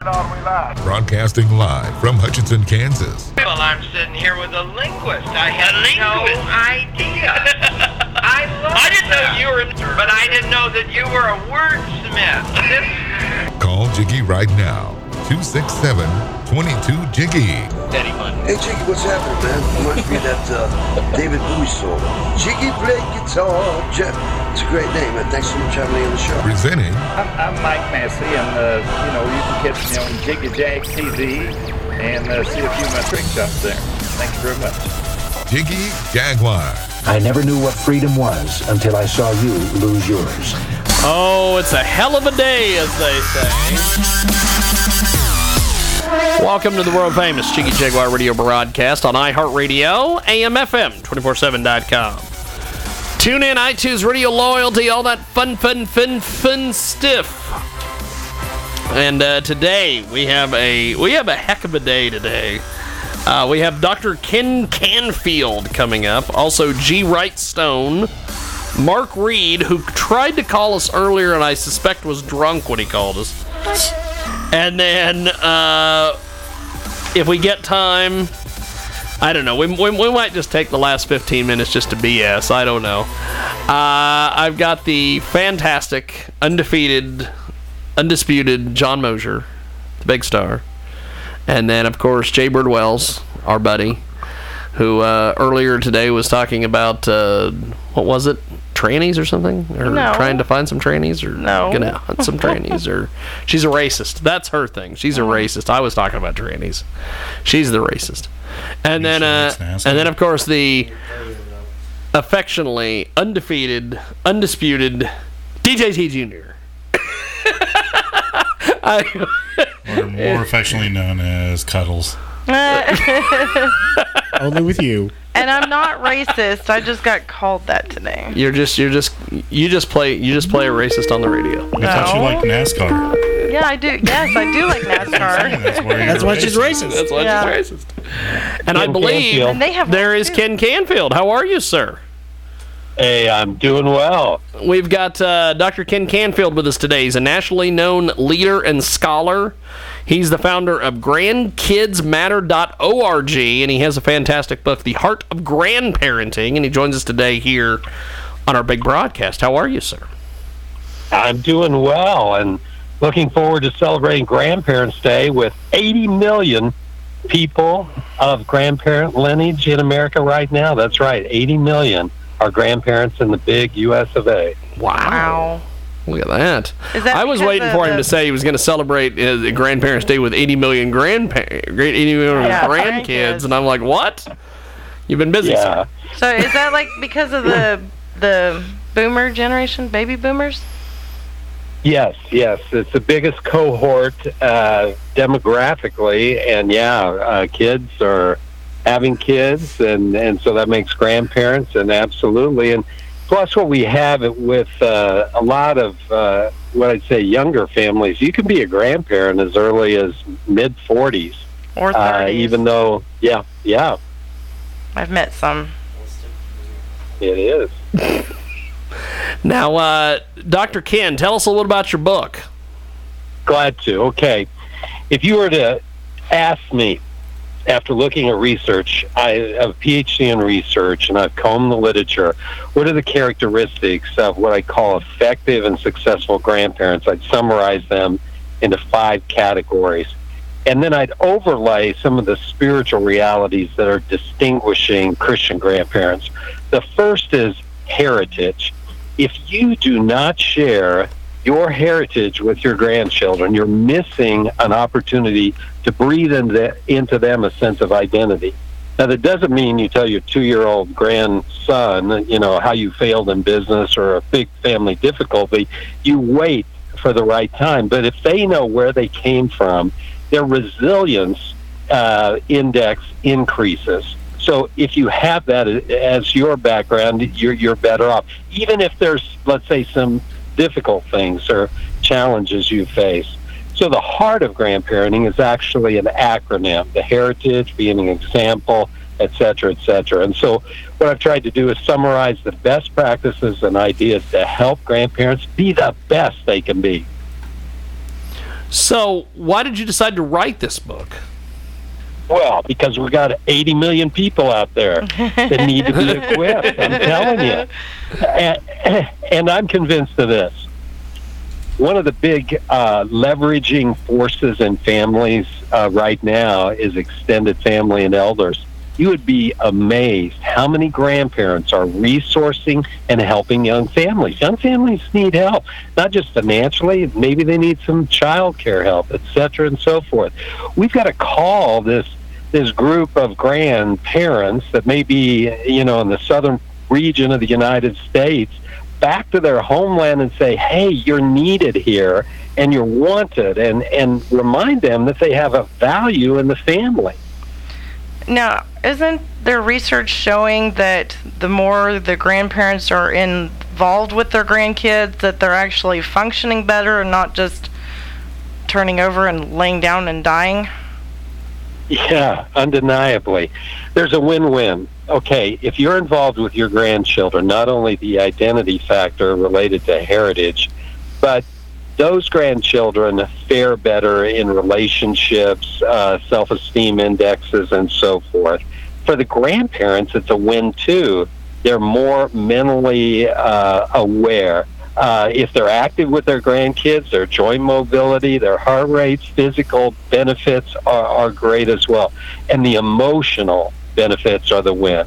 Broadcasting live from Hutchinson, Kansas. Well, I'm sitting here with a linguist. I had no idea. I love I didn't know you were, but I didn't know that you were a wordsmith. Call Jiggy right now. 267 22 Jiggy. Daddy fun. Hey Jiggy, what's happening, man? Reminds me of that uh, David Bowie song. Jiggy play guitar. Jeff, it's a great name, man. Thanks so much for having me on the show. Presenting I'm, I'm Mike Massey, and uh, you know you can catch me on Jiggy Jag TV and uh, see a few of my trick shots there. Thank you very much. Jiggy Jaguar. I never knew what freedom was until I saw you lose yours. Oh, it's a hell of a day, as they say. Welcome to the world famous Jiggy Jaguar radio broadcast on iHeartRadio, AMFM, 247.com. Tune in, iTunes, Radio Loyalty, all that fun, fun, fun, fun stuff. And uh, today we have a we have a heck of a day today. Uh, we have Dr. Ken Canfield coming up. Also, G. Wrightstone. Mark Reed, who tried to call us earlier and I suspect was drunk when he called us. And then, uh, if we get time, I don't know. We, we, we might just take the last 15 minutes just to BS. I don't know. Uh, I've got the fantastic, undefeated, undisputed John Mosier, the big star. And then, of course, Jay Bird Wells, our buddy, who uh, earlier today was talking about, uh, what was it? Trannies or something? Or No. trying to find some trannies? Or No. gonna hunt some trannies? Or she's a racist. That's her thing. She's a racist. I was talking about trannies. She's the racist. And then, uh, and then, of course, the affectionately undefeated, undisputed DJT Jr. I, or more affectionately known as Cuddles. Only with you. and I'm not racist. I just got called that today. you're just, you're just, you just play, you just play a racist on the radio. We thought you No. liked NASCAR. Yeah, I do. Yes, I do like NASCAR. That's why, That's why she's racist. That's why Yeah. she's racist. And I believe And they have there one, is too. Ken Canfield. How are you, sir? Hey, I'm doing well. We've got uh, Dr. Ken Canfield with us today. He's a nationally known leader and scholar. He's the founder of grandkidsmatter.org, and he has a fantastic book, The Heart of Grandparenting, and he joins us today here on our big broadcast. How are you, sir? I'm doing well and looking forward to celebrating Grandparents' Day with 80 million people of grandparent lineage in America right now. That's right, 80 million are grandparents in the big U.S. of A. Wow. Look at that. Is that I was waiting of for him the- to say he was going to celebrate uh, Grandparents' Day with 80 million grandpa- 80 million Yeah, grandkids, grandkids. and I'm like, what? You've been busy, Yeah. sir. So is that like because of the the boomer generation, baby boomers? Yes, yes. It's the biggest cohort uh, demographically, and yeah, uh, kids are having kids, and, and so that makes grandparents, and absolutely. And plus, what we have it with uh, a lot of uh, what I'd say younger families, you can be a grandparent as early as mid 40s, Or 30s? uh, even though, yeah, yeah, I've met some. it is. Now, uh, Dr. Ken, tell us a little about your book. Glad to. Okay. If you were to ask me, after looking at research, I have a PhD in research and I've combed the literature. What are the characteristics of what I call effective and successful grandparents? I'd summarize them into five categories. And then I'd overlay some of the spiritual realities that are distinguishing Christian grandparents. The first is heritage. If you do not share your heritage with your grandchildren, you're missing an opportunity to breathe into, into them a sense of identity. Now, that doesn't mean you tell your two year old grandson, you know, how you failed in business or a big family difficulty. You wait for the right time. But if they know where they came from, their resilience uh, index increases. So if you have that as your background, you're you're better off. Even if there's, let's say, some difficult things or challenges you face. So the heart of grandparenting is actually an acronym. The heritage being an example, et cetera, et cetera. And so what I've tried to do is summarize the best practices and ideas to help grandparents be the best they can be. So why did you decide to write this book? Well, because we've got 80 million people out there that need to be equipped. I'm telling you. And, and I'm convinced of this. One of the big uh, leveraging forces in families uh, right now is extended family and elders. You would be amazed how many grandparents are resourcing and helping young families. Young families need help, not just financially, maybe they need some child care help, et cetera, and so forth. We've got to call this this group of grandparents that may be, you know, in the southern region of the United States back to their homeland and say, hey, you're needed here and you're wanted, and, and remind them that they have a value in the family. Now, isn't there research showing that the more the grandparents are involved with their grandkids, that they're actually functioning better and not just turning over and laying down and dying? Yeah, undeniably. There's a win win. Okay, if you're involved with your grandchildren, not only the identity factor related to heritage, but those grandchildren fare better in relationships, uh, self esteem indexes, and so forth. For the grandparents, it's a win too. They're more mentally uh, aware uh, if they're active with their grandkids, their joint mobility, their heart rates, physical benefits are, are great as well. And the emotional benefits are the win.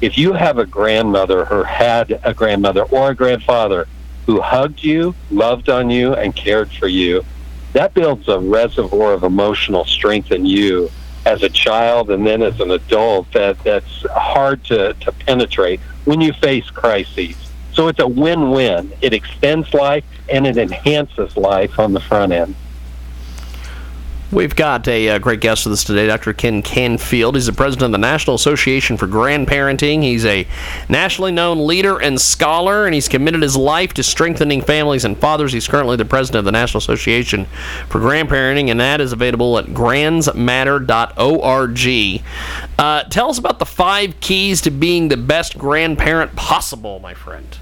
If you have a grandmother or had a grandmother or a grandfather who hugged you, loved on you, and cared for you, that builds a reservoir of emotional strength in you as a child and then as an adult that, that's hard to, to penetrate when you face crises. So it's a win-win. It extends life and it enhances life on the front end. We've got a uh, great guest with us today, Dr. Ken Canfield. He's the president of the National Association for Grandparenting. He's a nationally known leader and scholar, and he's committed his life to strengthening families and fathers. He's currently the president of the National Association for Grandparenting, and that is available at grandsmatter.org. Uh, tell us about the five keys to being the best grandparent possible, my friend.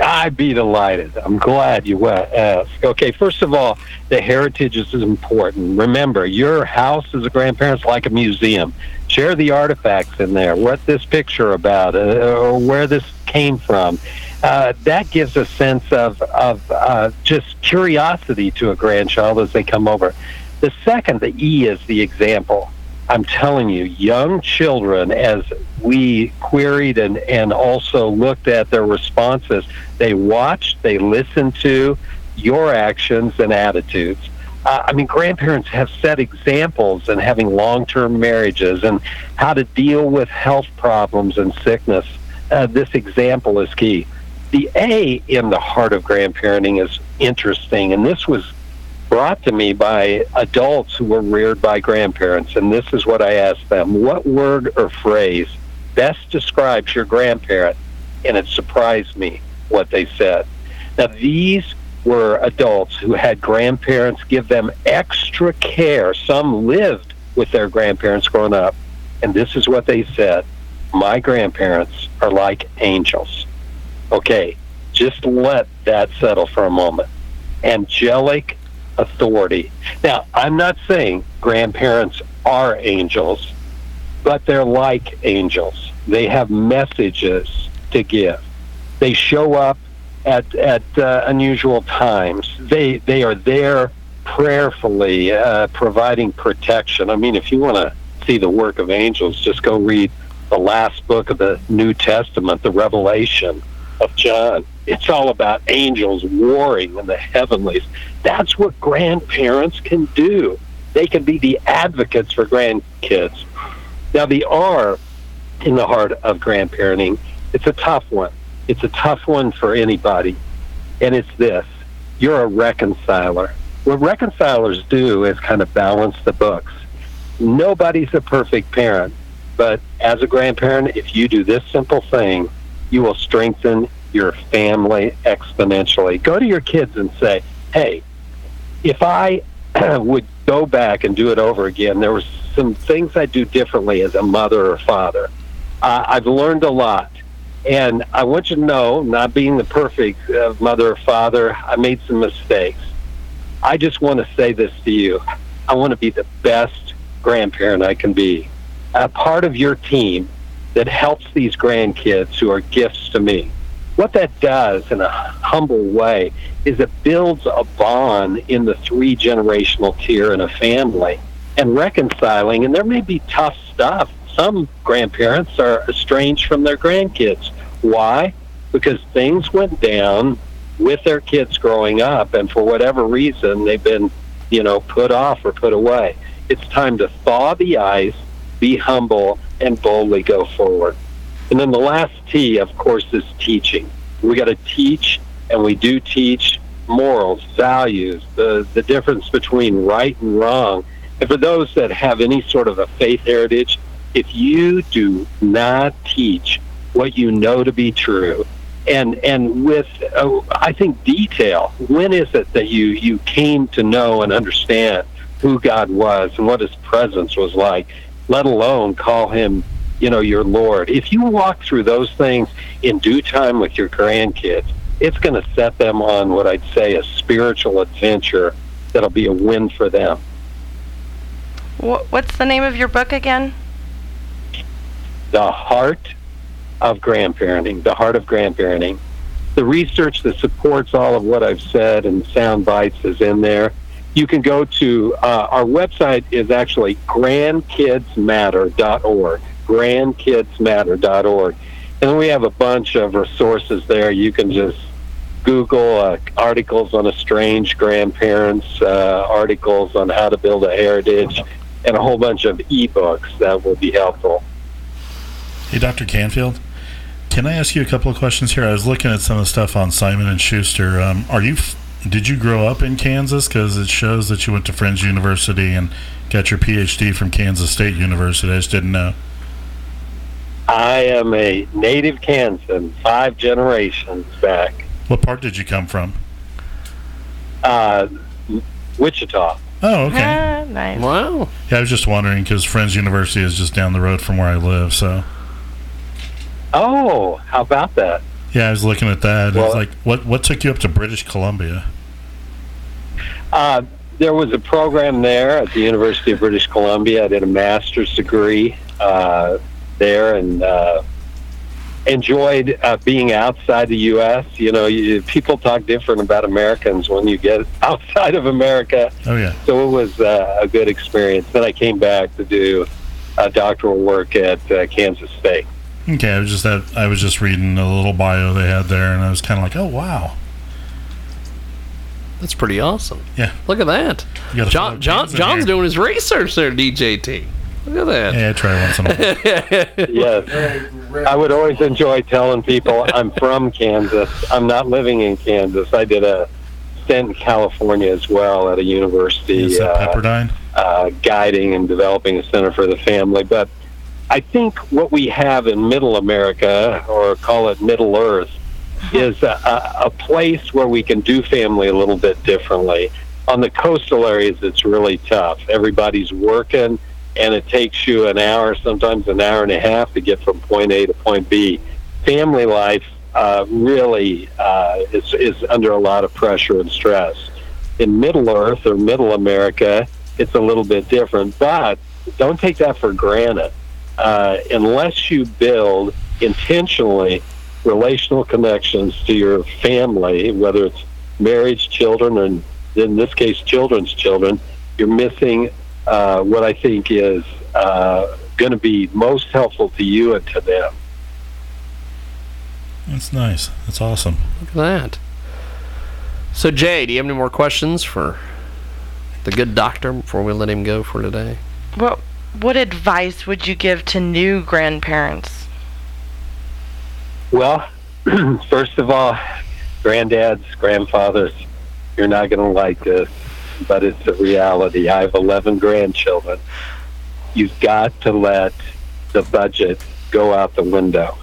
I'd be delighted. I'm glad you asked. Okay, first of all, the heritage is important. Remember, your house as a grandparent's like a museum. Share the artifacts in there. What this picture about, uh, or where this came from. Uh, that gives a sense of of uh, just curiosity to a grandchild as they come over. The second, the E, is the example. I'm telling you, young children, as we queried and, and also looked at their responses, they watched, they listened to your actions and attitudes. Uh, I mean, grandparents have set examples in having long term marriages and how to deal with health problems and sickness. Uh, this example is key. The A in the heart of grandparenting is interesting, and this was brought to me by adults who were reared by grandparents. And this is what I asked them What word or phrase best describes your grandparent? And it surprised me what they said. Now, these were adults who had grandparents give them extra care. Some lived with their grandparents growing up. And this is what they said My grandparents are like angels. Okay, just let that settle for a moment. Angelic authority. Now, I'm not saying grandparents are angels, but they're like angels. They have messages to give. They show up at at uh, unusual times. They they are there prayerfully, uh, providing protection. I mean, if you want to see the work of angels, just go read the last book of the New Testament, the Revelation of John. It's all about angels warring in the heavenlies. That's what grandparents can do. They can be the advocates for grandkids. Now, the R in the heart of grandparenting, it's a tough one. It's a tough one for anybody. And it's this you're a reconciler. What reconcilers do is kind of balance the books. Nobody's a perfect parent, but as a grandparent, if you do this simple thing, you will strengthen your family exponentially. Go to your kids and say, hey, if I would go back and do it over again, there were some things I'd do differently as a mother or father. Uh, I've learned a lot. And I want you to know, not being the perfect uh, mother or father, I made some mistakes. I just want to say this to you. I want to be the best grandparent I can be. A part of your team that helps these grandkids who are gifts to me. What that does in a humble way is it builds a bond in the three generational tier in a family and reconciling. And there may be tough stuff. Some grandparents are estranged from their grandkids. Why? Because things went down with their kids growing up, and for whatever reason, they've been, you know, put off or put away. It's time to thaw the ice, be humble, and boldly go forward. And then the last T, of course, is teaching. We got to teach, and we do teach morals, values, the, the difference between right and wrong. And for those that have any sort of a faith heritage, if you do not teach what you know to be true, and and with uh, I think detail, when is it that you you came to know and understand who God was and what His presence was like, let alone call Him, you know, your Lord. If you walk through those things in due time with your grandkids, it's going to set them on what I'd say a spiritual adventure that'll be a win for them. What's the name of your book again? The Heart of Grandparenting. The Heart of Grandparenting. The research that supports all of what I've said and sound bites is in there. You can go to uh, our website is actually grandkidsmatter.org. Grandkidsmatter.org. And we have a bunch of resources there. You can just Google uh, articles on estranged grandparents, uh, articles on how to build a heritage, and a whole bunch of ebooks that will be helpful. Hey, Dr. Canfield, can I ask you a couple of questions here? I was looking at some of the stuff on Simon and Schuster. Um, are you? Did you grow up in Kansas? Because it shows that you went to Friends University and got your PhD from Kansas State University. I just didn't know. I am a native Kansan, five generations back. What part did you come from? Uh, Wichita. Oh, okay. Ah, nice. Wow. Yeah, I was just wondering because Friends University is just down the road from where I live. So. Oh, how about that? Yeah, I was looking at that. Well- it's like, what what took you up to British Columbia? Uh, there was a program there at the University of British Columbia. I did a master's degree uh, there and uh, enjoyed uh, being outside the U.S. You know, you, people talk different about Americans when you get outside of America. Oh yeah. So it was uh, a good experience. Then I came back to do uh, doctoral work at uh, Kansas State. Okay, I was just that I was just reading a little bio they had there, and I was kind of like, oh wow. That's pretty awesome. Yeah. Look at that. John, John, John's here. doing his research there, DJT. Look at that. Yeah, I try once in a while. Yes. I would always enjoy telling people I'm from Kansas. I'm not living in Kansas. I did a stint in California as well at a university, Is that uh, Pepperdine? uh, guiding and developing a center for the family. But I think what we have in Middle America, or call it Middle Earth, is a, a, a place where we can do family a little bit differently. On the coastal areas, it's really tough. Everybody's working, and it takes you an hour, sometimes an hour and a half, to get from point A to point B. Family life uh, really uh, is, is under a lot of pressure and stress. In Middle Earth or Middle America, it's a little bit different, but don't take that for granted. Uh, unless you build intentionally relational connections to your family, whether it's marriage, children, and in this case, children's children, you're missing uh, what I think is uh, going to be most helpful to you and to them. That's nice. That's awesome. Look at that. So, Jay, do you have any more questions for the good doctor before we let him go for today? What what advice would you give to new grandparents? Well, first of all, granddads, grandfathers, You're not going to like this, but it's a reality. I have 11 grandchildren. You've got to let the budget go out the window.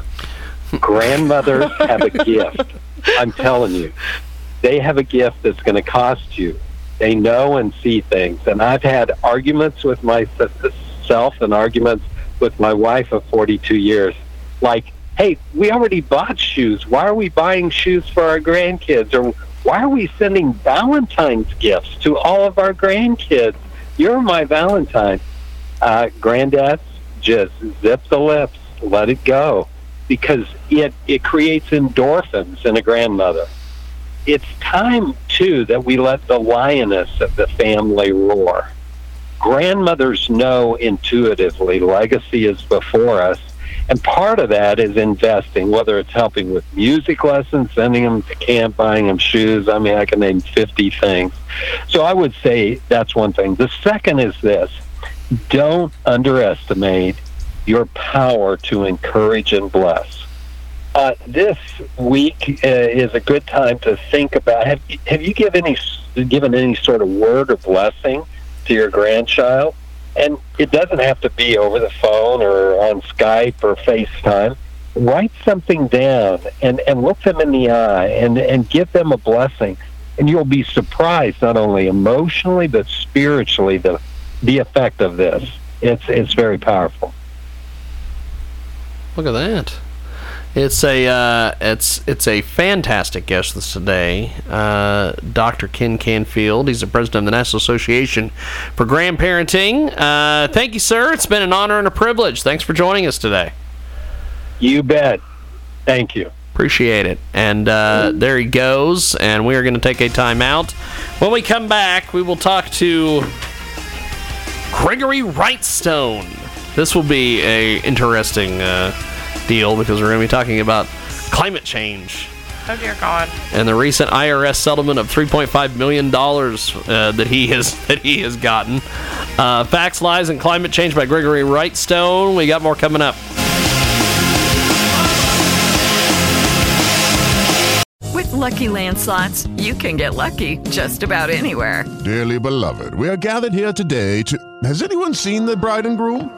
Grandmothers have a gift. I'm telling you, they have a gift that's going to cost you. They know and see things. And I've had arguments with myself and arguments with my wife of 42 years. Like, hey, we already bought shoes. Why are we buying shoes for our grandkids? Or why are we sending Valentine's gifts to all of our grandkids? You're my Valentine. Uh, granddads, just zip the lips, let it go, because it it creates endorphins in a grandmother. It's time too that we let the lioness of the family roar. Grandmothers know intuitively legacy is before us, and part of that is investing, whether it's helping with music lessons, sending them to camp, buying them shoes. I mean, I can name 50 things. So I would say that's one thing. The second is this don't underestimate your power to encourage and bless. Uh, this week uh, is a good time to think about. Have, have you given any given any sort of word or blessing to your grandchild? And it doesn't have to be over the phone or on Skype or FaceTime. Write something down and, and look them in the eye and, and give them a blessing. And you'll be surprised not only emotionally but spiritually the the effect of this. It's it's very powerful. Look at that. It's a uh, it's it's a fantastic guest this today, uh, Dr. Ken Canfield. He's the president of the National Association for Grandparenting. Uh, thank you, sir. It's been an honor and a privilege. Thanks for joining us today. You bet. Thank you. Appreciate it. And uh, there he goes. And we are going to take a time out. When we come back, we will talk to Gregory Wrightstone. This will be a interesting uh, deal because we're going to be talking about climate change Oh dear God. and the recent IRS settlement of 3.5 million dollars uh, that he has that he has gotten. Uh, Facts, lies, and climate change by Gregory Wrightstone. We got more coming up. With Lucky Land slots, you can get lucky just about anywhere. Dearly beloved, we are gathered here today to. Has anyone seen the bride and groom?